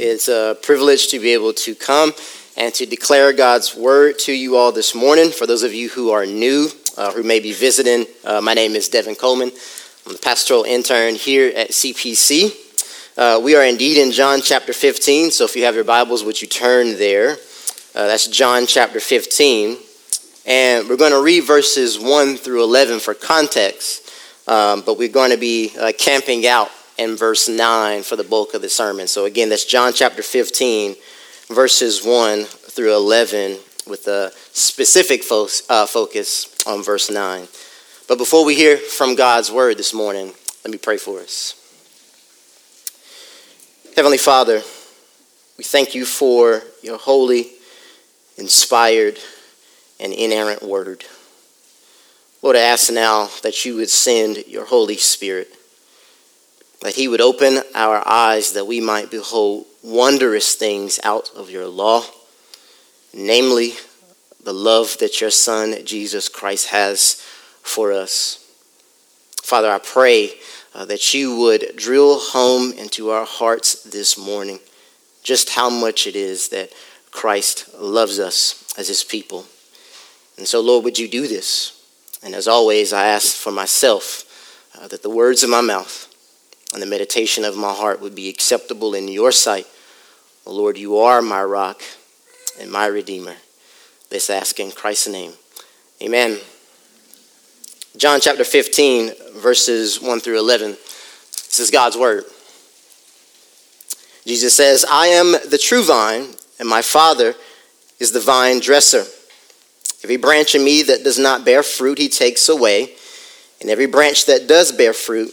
It's a privilege to be able to come and to declare God's word to you all this morning. For those of you who are new, uh, who may be visiting, uh, my name is Devin Coleman. I'm the pastoral intern here at CPC. Uh, we are indeed in John chapter 15, so if you have your Bibles, would you turn there? Uh, that's John chapter 15. And we're going to read verses 1 through 11 for context, um, but we're going to be uh, camping out in verse 9 for the bulk of the sermon. So, again, that's John chapter 15, verses 1 through 11, with a specific fo- uh, focus on verse 9. But before we hear from God's word this morning, let me pray for us. Heavenly Father, we thank you for your holy, inspired, and inerrant word. Lord, I ask now that you would send your Holy Spirit that he would open our eyes that we might behold wondrous things out of your law, namely the love that your Son, Jesus Christ, has for us. Father, I pray uh, that you would drill home into our hearts this morning just how much it is that Christ loves us as his people. And so, Lord, would you do this? And as always, I ask for myself uh, that the words of my mouth and the meditation of my heart would be acceptable in your sight. Oh, Lord, you are my rock and my redeemer. This ask in Christ's name. Amen. John chapter 15, verses 1 through 11. This is God's word. Jesus says, I am the true vine, and my Father is the vine dresser. Every branch in me that does not bear fruit, he takes away, and every branch that does bear fruit,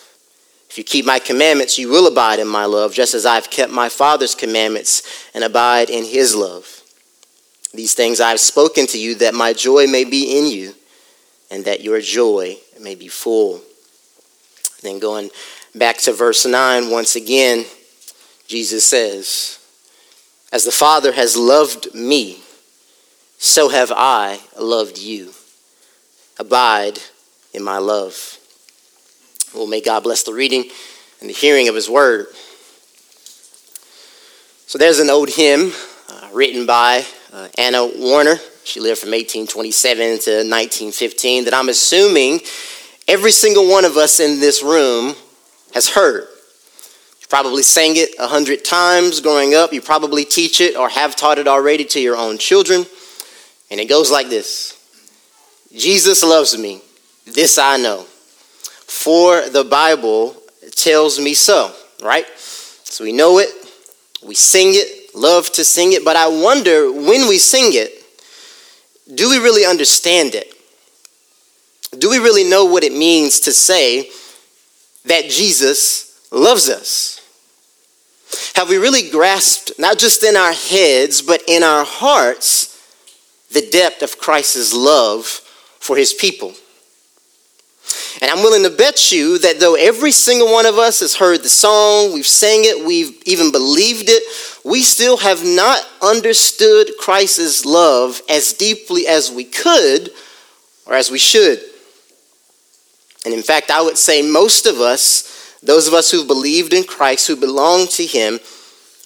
If you keep my commandments, you will abide in my love, just as I've kept my Father's commandments and abide in his love. These things I have spoken to you, that my joy may be in you, and that your joy may be full. Then going back to verse 9, once again, Jesus says, As the Father has loved me, so have I loved you. Abide in my love. Well, may God bless the reading and the hearing of his word. So there's an old hymn uh, written by uh, Anna Warner. She lived from 1827 to 1915 that I'm assuming every single one of us in this room has heard. You probably sang it a hundred times growing up. You probably teach it or have taught it already to your own children. And it goes like this Jesus loves me. This I know for the Bible tells me so, right? So we know it, we sing it, love to sing it, but I wonder when we sing it, do we really understand it? Do we really know what it means to say that Jesus loves us? Have we really grasped, not just in our heads, but in our hearts, the depth of Christ's love for his people? And I'm willing to bet you that though every single one of us has heard the song, we've sang it, we've even believed it, we still have not understood Christ's love as deeply as we could or as we should. And in fact, I would say most of us, those of us who've believed in Christ, who belong to Him,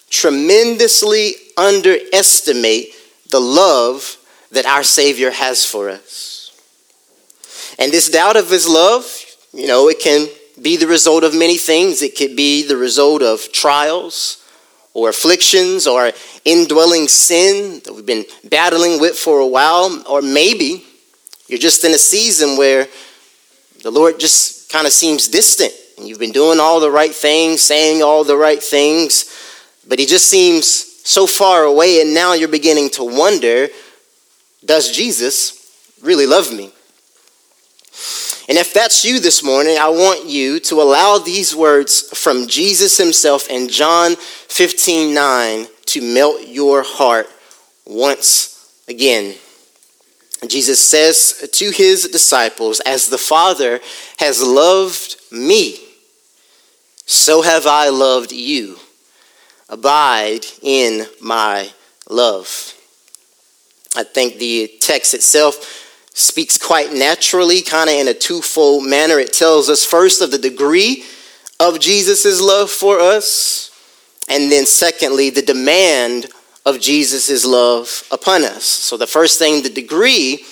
tremendously underestimate the love that our Savior has for us. And this doubt of his love, you know, it can be the result of many things. It could be the result of trials or afflictions or indwelling sin that we've been battling with for a while, or maybe You're just in a season where the Lord just kind of seems distant. And you've been doing all the right things, saying all the right things, but He just seems so far away. And now you're beginning to wonder does Jesus really love me? And if that's you this morning, I want you to allow these words from Jesus himself in John 15 9 to melt your heart once again. Jesus says to his disciples, As the Father has loved me, so have I loved you. Abide in my love. I think the text itself speaks quite naturally, kind of in a twofold manner. It tells us first of the degree of Jesus' love for us, and then secondly, the demand of Jesus' love upon us. So the first thing, the degree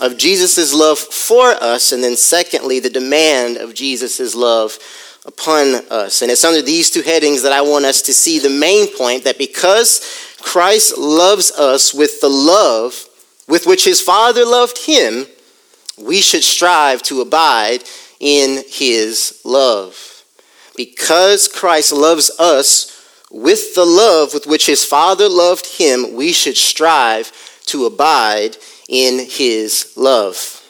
of Jesus' love for us, and then secondly, the demand of Jesus' love upon us. And it's under these two headings that I want us to see the main point that because Christ loves us with the love with which his Father loved him, we should strive to abide in his love. Because Christ loves us with the love with which his Father loved him, we should strive to abide in his love.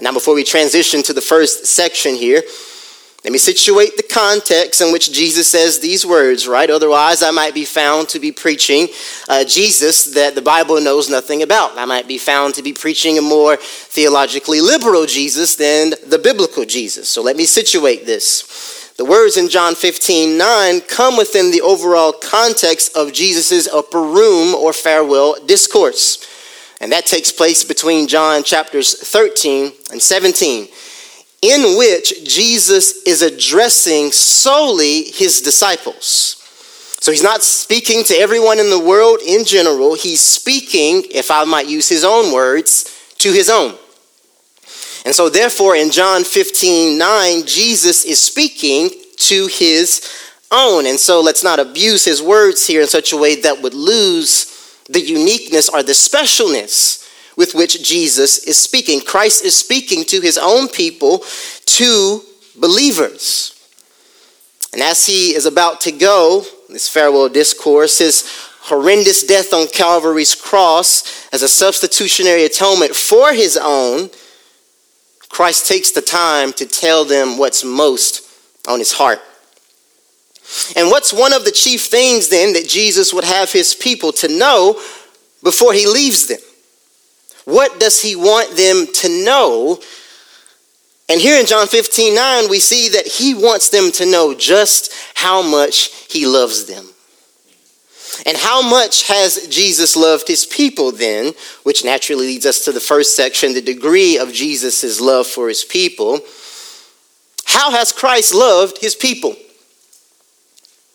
Now, before we transition to the first section here, let me situate the context in which Jesus says these words, right? Otherwise, I might be found to be preaching uh, Jesus that the Bible knows nothing about. I might be found to be preaching a more theologically liberal Jesus than the biblical Jesus. So let me situate this. The words in John 15 9 come within the overall context of Jesus' upper room or farewell discourse. And that takes place between John chapters 13 and 17 in which Jesus is addressing solely his disciples. So he's not speaking to everyone in the world in general. He's speaking, if I might use his own words, to his own. And so, therefore, in John 15 9, Jesus is speaking to his own. And so, let's not abuse his words here in such a way that would lose the uniqueness or the specialness with which Jesus is speaking. Christ is speaking to his own people, to believers. And as he is about to go, this farewell discourse, his horrendous death on Calvary's cross as a substitutionary atonement for his own, Christ takes the time to tell them what's most on his heart. And what's one of the chief things then that Jesus would have his people to know before he leaves them? What does he want them to know? And here in John 15 9, we see that he wants them to know just how much he loves them. And how much has Jesus loved his people then? Which naturally leads us to the first section the degree of Jesus' love for his people. How has Christ loved his people?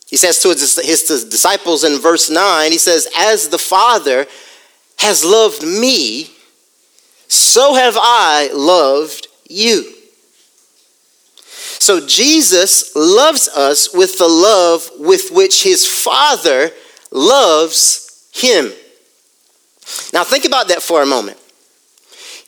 He says to his, his disciples in verse 9, he says, As the Father has loved me, so have I loved you. So Jesus loves us with the love with which his Father loves him. Now, think about that for a moment.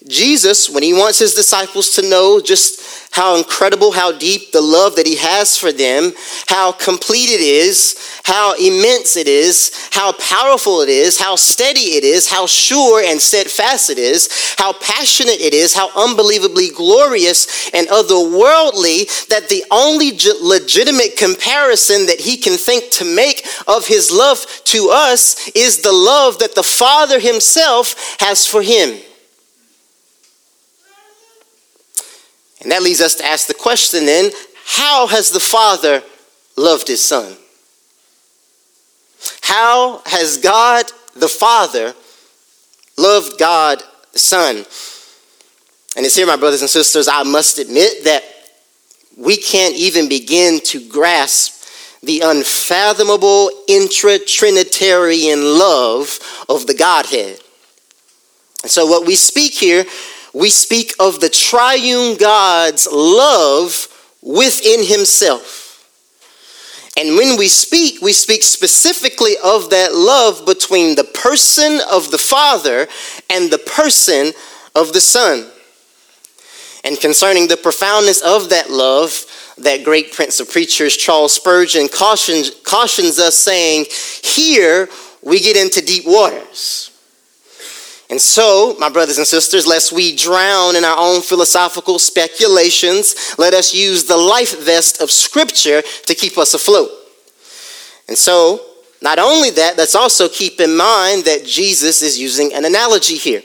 Jesus, when he wants his disciples to know just how incredible, how deep the love that he has for them, how complete it is, how immense it is, how powerful it is, how steady it is, how sure and steadfast it is, how passionate it is, how unbelievably glorious and otherworldly that the only legitimate comparison that he can think to make of his love to us is the love that the Father himself has for him. And that leads us to ask the question then how has the Father loved his Son? How has God the Father loved God the Son? And it's here, my brothers and sisters, I must admit that we can't even begin to grasp the unfathomable intra Trinitarian love of the Godhead. And so, what we speak here we speak of the triune God's love within himself. And when we speak, we speak specifically of that love between the person of the Father and the person of the Son. And concerning the profoundness of that love, that great prince of preachers, Charles Spurgeon, cautions, cautions us, saying, Here we get into deep waters. And so, my brothers and sisters, lest we drown in our own philosophical speculations, let us use the life vest of Scripture to keep us afloat. And so, not only that, let's also keep in mind that Jesus is using an analogy here.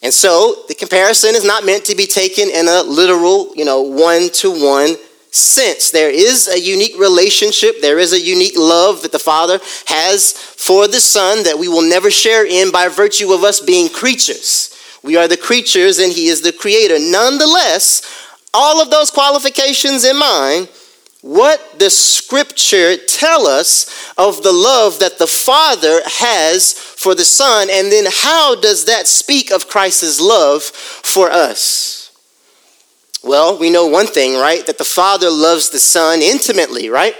And so, the comparison is not meant to be taken in a literal, you know, one to one sense. There is a unique relationship, there is a unique love that the Father has for the Son that we will never share in by virtue of us being creatures. We are the creatures and He is the Creator. Nonetheless, all of those qualifications in mind, what does Scripture tell us of the love that the Father has for the Son? And then how does that speak of Christ's love for us? Well, we know one thing, right? That the Father loves the Son intimately, right?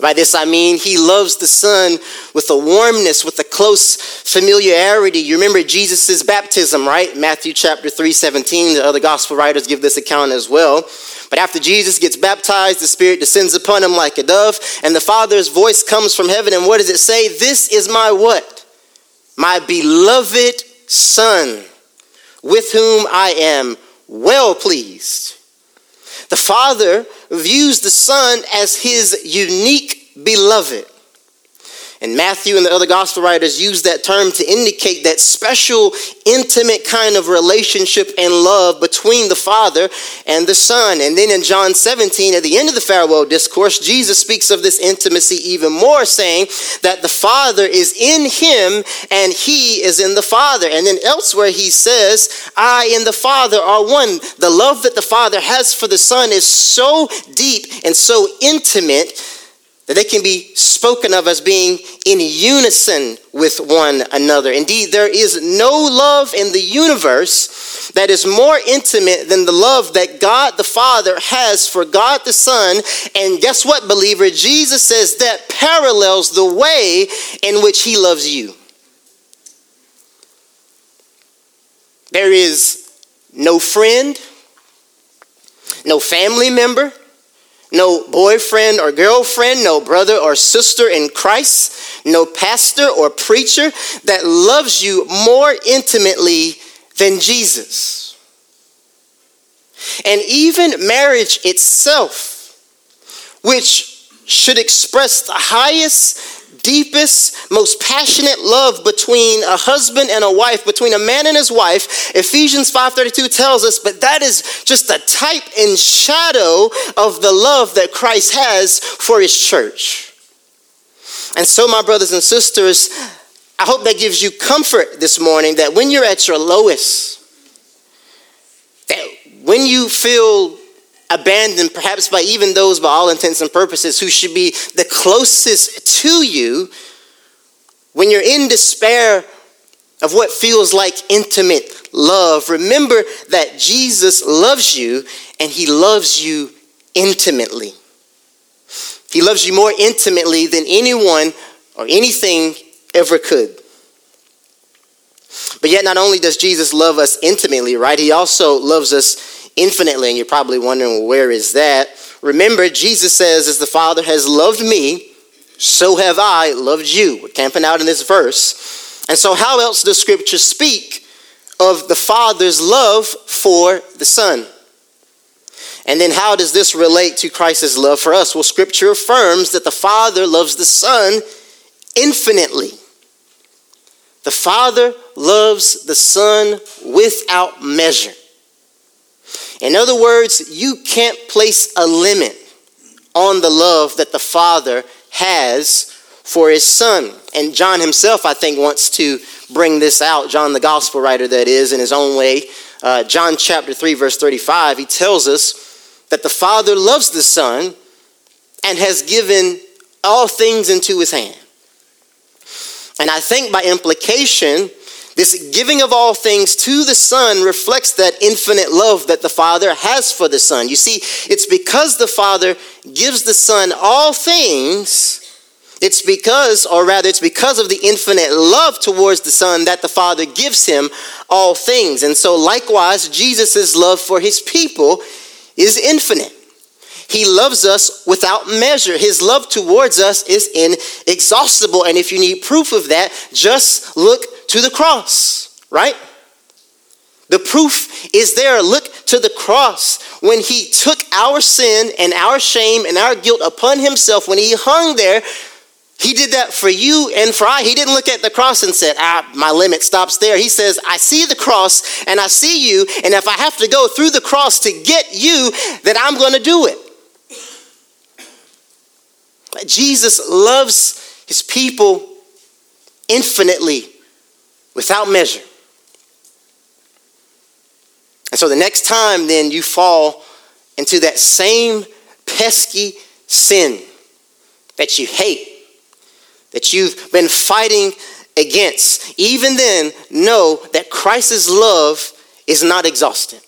By this I mean he loves the Son with a warmness, with a close familiarity. You remember Jesus' baptism, right? Matthew chapter 3, 17. The other gospel writers give this account as well. But after Jesus gets baptized, the Spirit descends upon him like a dove, and the Father's voice comes from heaven. And what does it say? This is my what? My beloved Son, with whom I am well pleased. The Father views the Son as his unique beloved. And Matthew and the other gospel writers use that term to indicate that special, intimate kind of relationship and love between the Father and the Son. And then in John 17, at the end of the farewell discourse, Jesus speaks of this intimacy even more, saying that the Father is in him and he is in the Father. And then elsewhere, he says, I and the Father are one. The love that the Father has for the Son is so deep and so intimate that they can be spoken of as being in unison with one another. Indeed, there is no love in the universe that is more intimate than the love that God the Father has for God the Son. And guess what, believer? Jesus says that parallels the way in which He loves you. There is no friend, no family member, no boyfriend or girlfriend, no brother or sister in Christ, no pastor or preacher that loves you more intimately than Jesus. And even marriage itself, which should express the highest deepest, most passionate love between a husband and a wife, between a man and his wife, Ephesians 5:32 tells us, but that is just a type and shadow of the love that Christ has for his church. And so, my brothers and sisters, I hope that gives you comfort this morning that when you're at your lowest, that when you feel abandoned, perhaps by even those, by all intents and purposes, who should be the closest to you, when you're in despair of what feels like intimate love, remember that Jesus loves you and he loves you intimately. He loves you more intimately than anyone or anything ever could. But yet, not only does Jesus love us intimately, right? He also loves us infinitely. And you're probably wondering, well, where is that? Remember, Jesus says, as the Father has loved me, so have I loved you. We're camping out in this verse. And so, how else does Scripture speak of the Father's love for the Son? And then, how does this relate to Christ's love for us? Well, Scripture affirms that the Father loves the Son infinitely. The Father loves the Son without measure. In other words, you can't place a limit on the love that the Father has for his Son. And John himself, I think, wants to bring this out. John, the gospel writer, that is, in his own way. Uh, John chapter 3, verse 35, he tells us that the Father loves the Son and has given all things into his hand. And I think by implication, this giving of all things to the Son reflects that infinite love that the Father has for the Son. You see, it's because the Father gives the Son all things It's because, or rather, it's because of the infinite love towards the Son that the Father gives him all things. And so, likewise, Jesus' love for his people is infinite. He loves us without measure. His love towards us is inexhaustible. And if you need proof of that, just look to the cross, right? The proof is there. Look to the cross when he took our sin and our shame and our guilt upon himself, when he hung there. He did that for you and for I. He didn't look at the cross and said, Ah, my limit stops there. He says, I see the cross and I see you, and if I have to go through the cross to get you, then I'm going to do it. Jesus loves his people infinitely, without measure. And so the next time, then, you fall into that same pesky sin that you hate, that you've been fighting against, even then, know that Christ's love is not exhausted.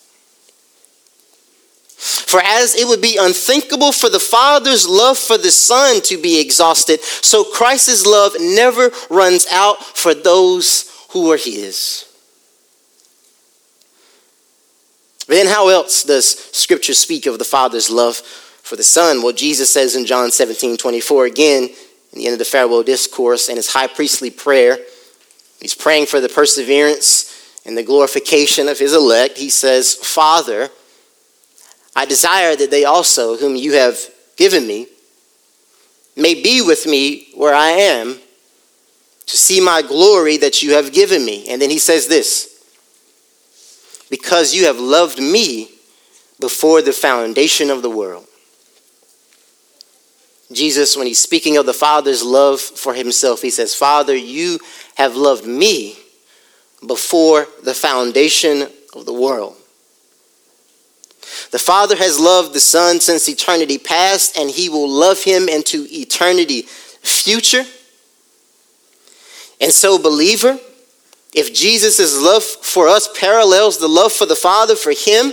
For as it would be unthinkable for the Father's love for the Son to be exhausted, so Christ's love never runs out for those who are His. Then, how else does Scripture speak of the Father's love for the Son? Well, Jesus says in John 17 24, again, in the end of the farewell discourse and his high priestly prayer, he's praying for the perseverance and the glorification of his elect. He says, Father, I desire that they also, whom you have given me, may be with me where I am to see my glory that you have given me. And then he says this because you have loved me before the foundation of the world. Jesus, when he's speaking of the Father's love for himself, he says, Father, you have loved me before the foundation of the world. The Father has loved the Son since eternity past, and He will love Him into eternity future. And so, believer, if Jesus' love for us parallels the love for the Father for Him,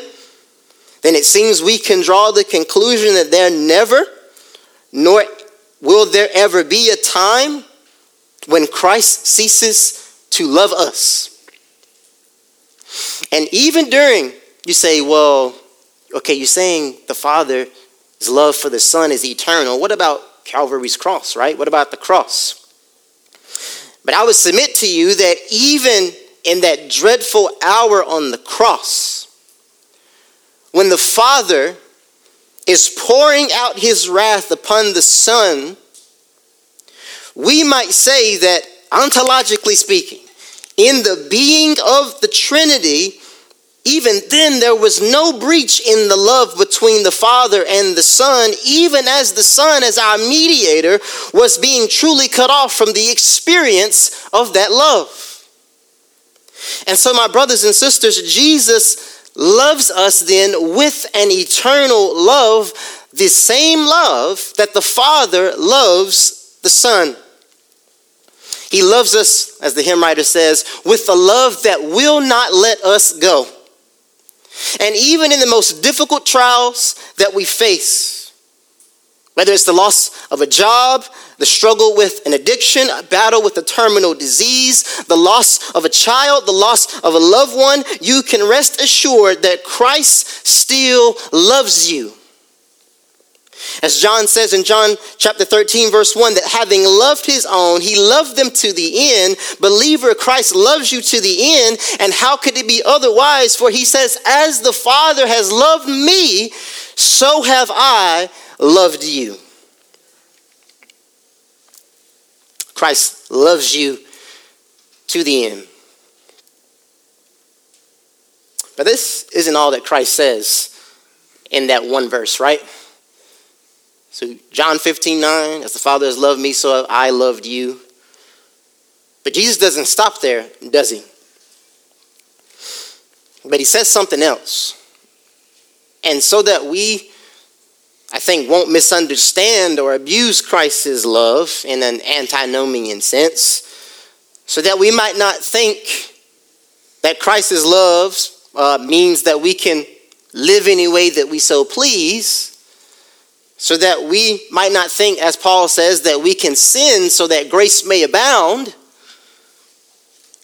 then it seems we can draw the conclusion that there never, nor will there ever be a time when Christ ceases to love us. And even during, you say, well, okay, you're saying the Father's love for the Son is eternal. What about Calvary's cross, right? What about the cross? But I would submit to you that even in that dreadful hour on the cross, when the Father is pouring out his wrath upon the Son, we might say that, ontologically speaking, in the being of the Trinity, even then there was no breach in the love between the Father and the Son, even as the Son, as our mediator, was being truly cut off from the experience of that love. And so, my brothers and sisters, Jesus loves us then with an eternal love, the same love that the Father loves the Son. He loves us, as the hymn writer says, with a love that will not let us go. And even in the most difficult trials that we face, whether it's the loss of a job, the struggle with an addiction, a battle with a terminal disease, the loss of a child, the loss of a loved one, you can rest assured that Christ still loves you. As John says in John chapter 13, verse 1, that having loved his own, he loved them to the end. Believer, Christ loves you to the end. And how could it be otherwise? For he says, As the Father has loved me, so have I loved you. Christ loves you to the end. But this isn't all that Christ says in that one verse, right? So, John 15, 9, as the Father has loved me, so I loved you. But Jesus doesn't stop there, does he? But he says something else. And so that we, I think, won't misunderstand or abuse Christ's love in an antinomian sense, so that we might not think that Christ's love uh, means that we can live any way that we so please so that we might not think, as Paul says, that we can sin so that grace may abound.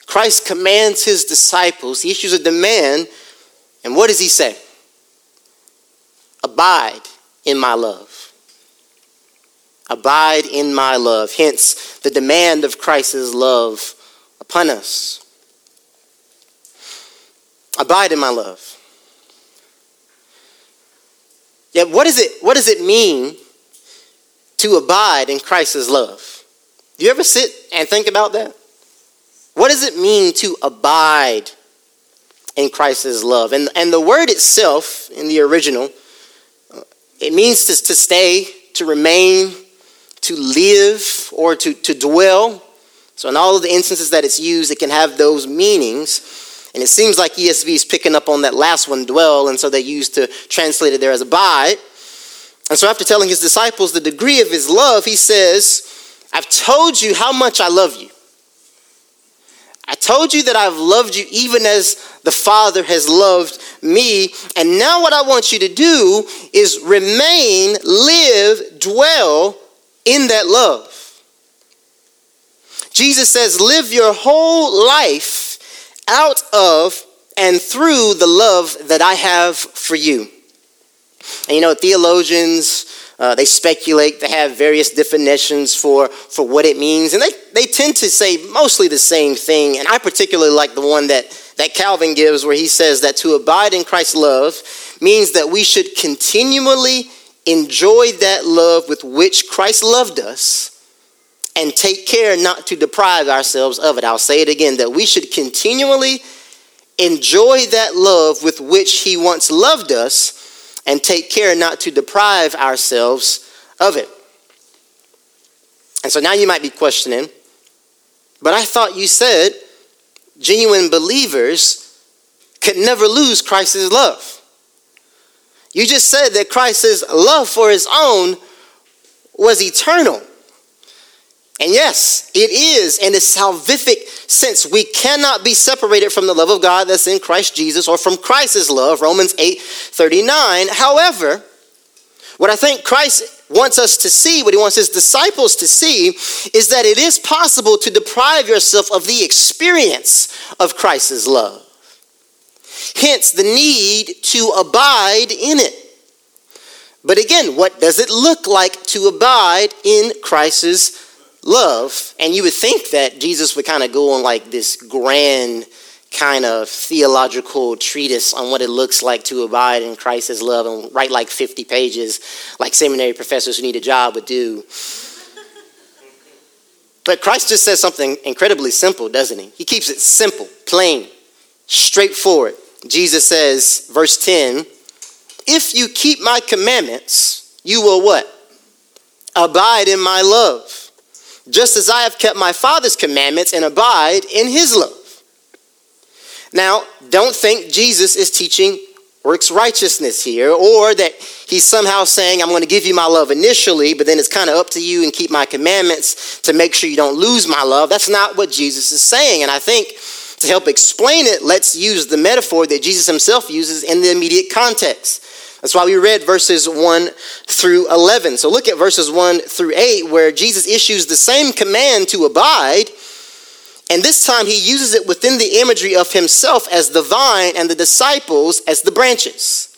Christ commands his disciples, he issues a demand, and what does he say? Abide in my love. Abide in my love. Hence, the demand of Christ's love upon us. Abide in my love. Yet, what, is it, what does it mean to abide in Christ's love? Do you ever sit and think about that? What does it mean to abide in Christ's love? And, and the word itself in the original, it means to, to stay, to remain, to live, or to, to dwell. So, in all of the instances that it's used, it can have those meanings. And it seems like ESV is picking up on that last one, dwell, and so they used to translate it there as abide. And so, after telling his disciples the degree of his love, he says, I've told you how much I love you. I told you that I've loved you even as the Father has loved me. And now, what I want you to do is remain, live, dwell in that love. Jesus says, live your whole life out of and through the love that I have for you. And you know, theologians, uh, they speculate, they have various definitions for, for what it means, and they, they tend to say mostly the same thing. And I particularly like the one that, that Calvin gives, where he says that to abide in Christ's love means that we should continually enjoy that love with which Christ loved us and take care not to deprive ourselves of it. I'll say it again that we should continually enjoy that love with which he once loved us and take care not to deprive ourselves of it. And so now you might be questioning, but I thought you said genuine believers could never lose Christ's love. You just said that Christ's love for his own was eternal. And yes, it is in a salvific sense. We cannot be separated from the love of God that's in Christ Jesus or from Christ's love, Romans 8 39. However, what I think Christ wants us to see, what he wants his disciples to see, is that it is possible to deprive yourself of the experience of Christ's love. Hence, the need to abide in it. But again, what does it look like to abide in Christ's love. And you would think that Jesus would kind of go on like this grand kind of theological treatise on what it looks like to abide in Christ's love and write like 50 pages like seminary professors who need a job would do. But Christ just says something incredibly simple, doesn't he? He keeps it simple, plain, straightforward. Jesus says, verse 10, if you keep my commandments, you will what? Abide in my love just as I have kept my Father's commandments and abide in his love. Now, don't think Jesus is teaching works righteousness here or that he's somehow saying, I'm going to give you my love initially, but then it's kind of up to you and keep my commandments to make sure you don't lose my love. That's not what Jesus is saying. And I think to help explain it, let's use the metaphor that Jesus himself uses in the immediate context. That's why we read verses 1 through 11. So look at verses 1 through 8, where Jesus issues the same command to abide, and this time he uses it within the imagery of himself as the vine and the disciples as the branches.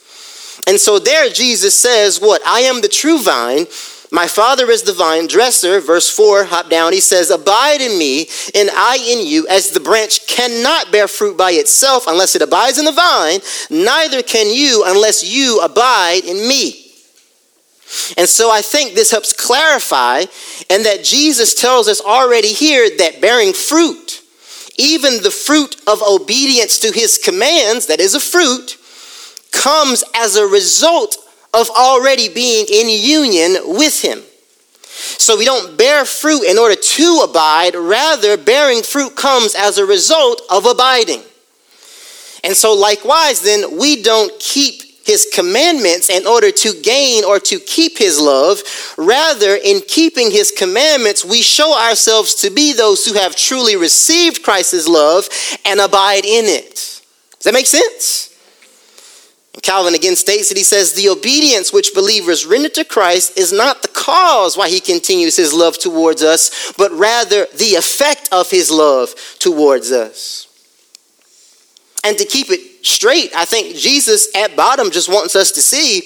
And so there Jesus says, What? I am the true vine my Father is the vine dresser. Verse 4, hop down. He says, Abide in me, and I in you, as the branch cannot bear fruit by itself unless it abides in the vine, neither can you unless you abide in me. And so I think this helps clarify, and that Jesus tells us already here that bearing fruit, even the fruit of obedience to his commands, that is a fruit, comes as a result of already being in union with Him. So we don't bear fruit in order to abide, rather, bearing fruit comes as a result of abiding. And so, likewise, then, we don't keep his commandments in order to gain or to keep his love. Rather, in keeping his commandments, we show ourselves to be those who have truly received Christ's love and abide in it. Does that make sense? Calvin again states that he says, The obedience which believers render to Christ is not the cause why he continues his love towards us, but rather the effect of his love towards us. And to keep it straight, I think Jesus at bottom just wants us to see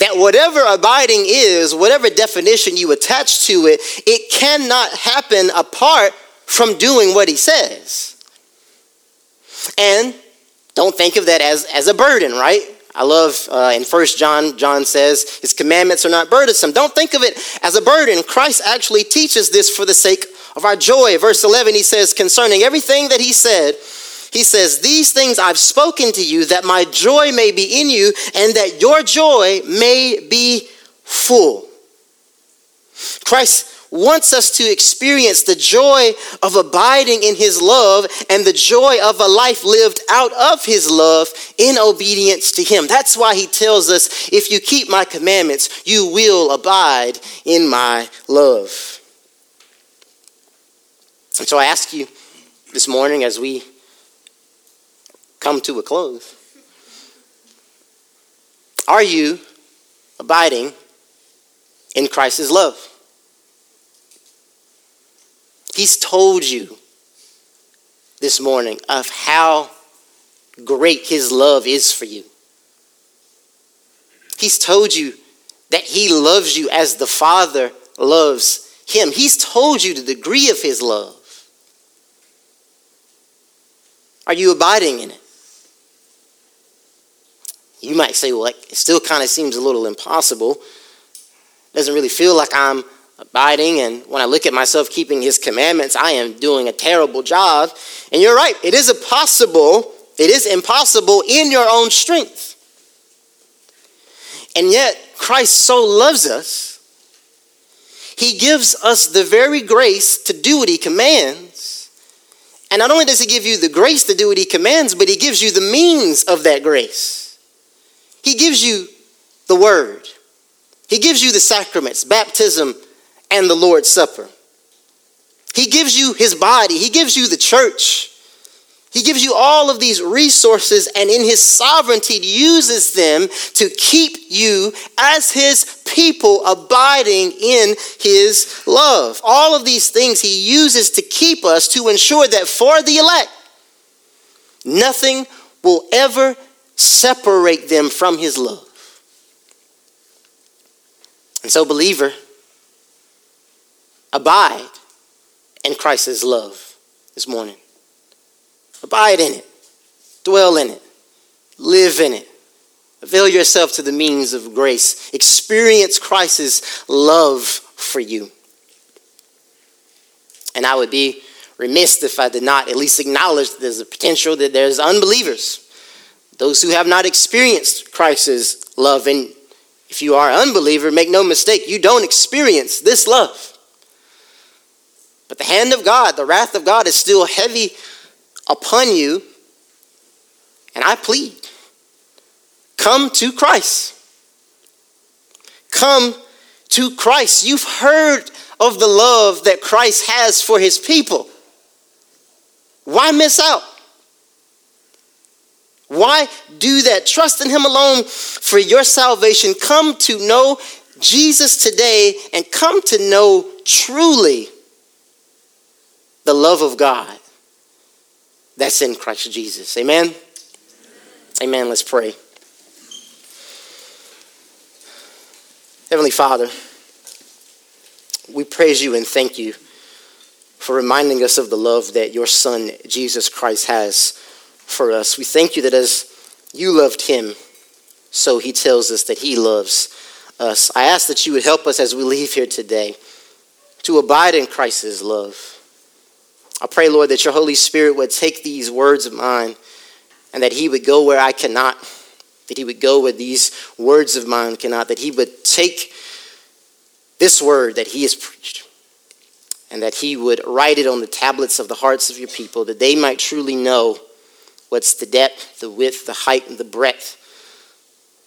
that whatever abiding is, whatever definition you attach to it, it cannot happen apart from doing what he says. And don't think of that as, as a burden, right? I love uh, in First John, John says, His commandments are not burdensome. Don't think of it as a burden. Christ actually teaches this for the sake of our joy. Verse 11, he says, concerning everything that he said, he says, These things I've spoken to you that my joy may be in you and that your joy may be full. Christ wants us to experience the joy of abiding in his love and the joy of a life lived out of his love in obedience to him. That's why he tells us, if you keep my commandments, you will abide in my love. And so I ask you this morning as we come to a close are you abiding in Christ's love? He's told you this morning of how great His love is for you. He's told you that He loves you as the Father loves Him. He's told you the degree of His love. Are you abiding in it? You might say, well, it still kind of seems a little impossible. Doesn't really feel like I'm abiding, and when I look at myself keeping his commandments, I am doing a terrible job. And you're right, it is impossible. It is impossible in your own strength. And yet, Christ so loves us, he gives us the very grace to do what he commands. And not only does he give you the grace to do what he commands, but he gives you the means of that grace. He gives you the word. He gives you the sacraments, baptism, and the Lord's Supper. He gives you his body, he gives you the church. He gives you all of these resources, and in his sovereignty, uses them to keep you as his people abiding in his love. All of these things he uses to keep us to ensure that for the elect, nothing will ever separate them from his love. And so, believer, Abide in Christ's love this morning. Abide in it. Dwell in it. Live in it. Avail yourself to the means of grace. Experience Christ's love for you. And I would be remiss if I did not at least acknowledge that there's a potential that there's unbelievers, those who have not experienced Christ's love. And if you are an unbeliever, make no mistake, you don't experience this love. But the hand of God, the wrath of God is still heavy upon you. And I plead come to Christ. Come to Christ. You've heard of the love that Christ has for his people. Why miss out? Why do that? Trust in him alone for your salvation. Come to know Jesus today and come to know truly the love of God that's in Christ Jesus. Amen? Amen. Let's pray. Heavenly Father, we praise you and thank you for reminding us of the love that your Son, Jesus Christ, has for us. We thank you that as you loved him, so he tells us that he loves us. I ask that you would help us as we leave here today to abide in Christ's love I pray, Lord, that your Holy Spirit would take these words of mine and that he would go where I cannot, that he would go where these words of mine cannot, that he would take this word that he has preached and that he would write it on the tablets of the hearts of your people, that they might truly know what's the depth, the width, the height, and the breadth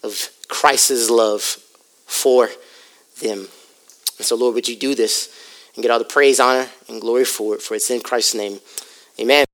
of Christ's love for them. And so, Lord, would you do this? And get all the praise, honor, and glory for it. For it's in Christ's name. Amen.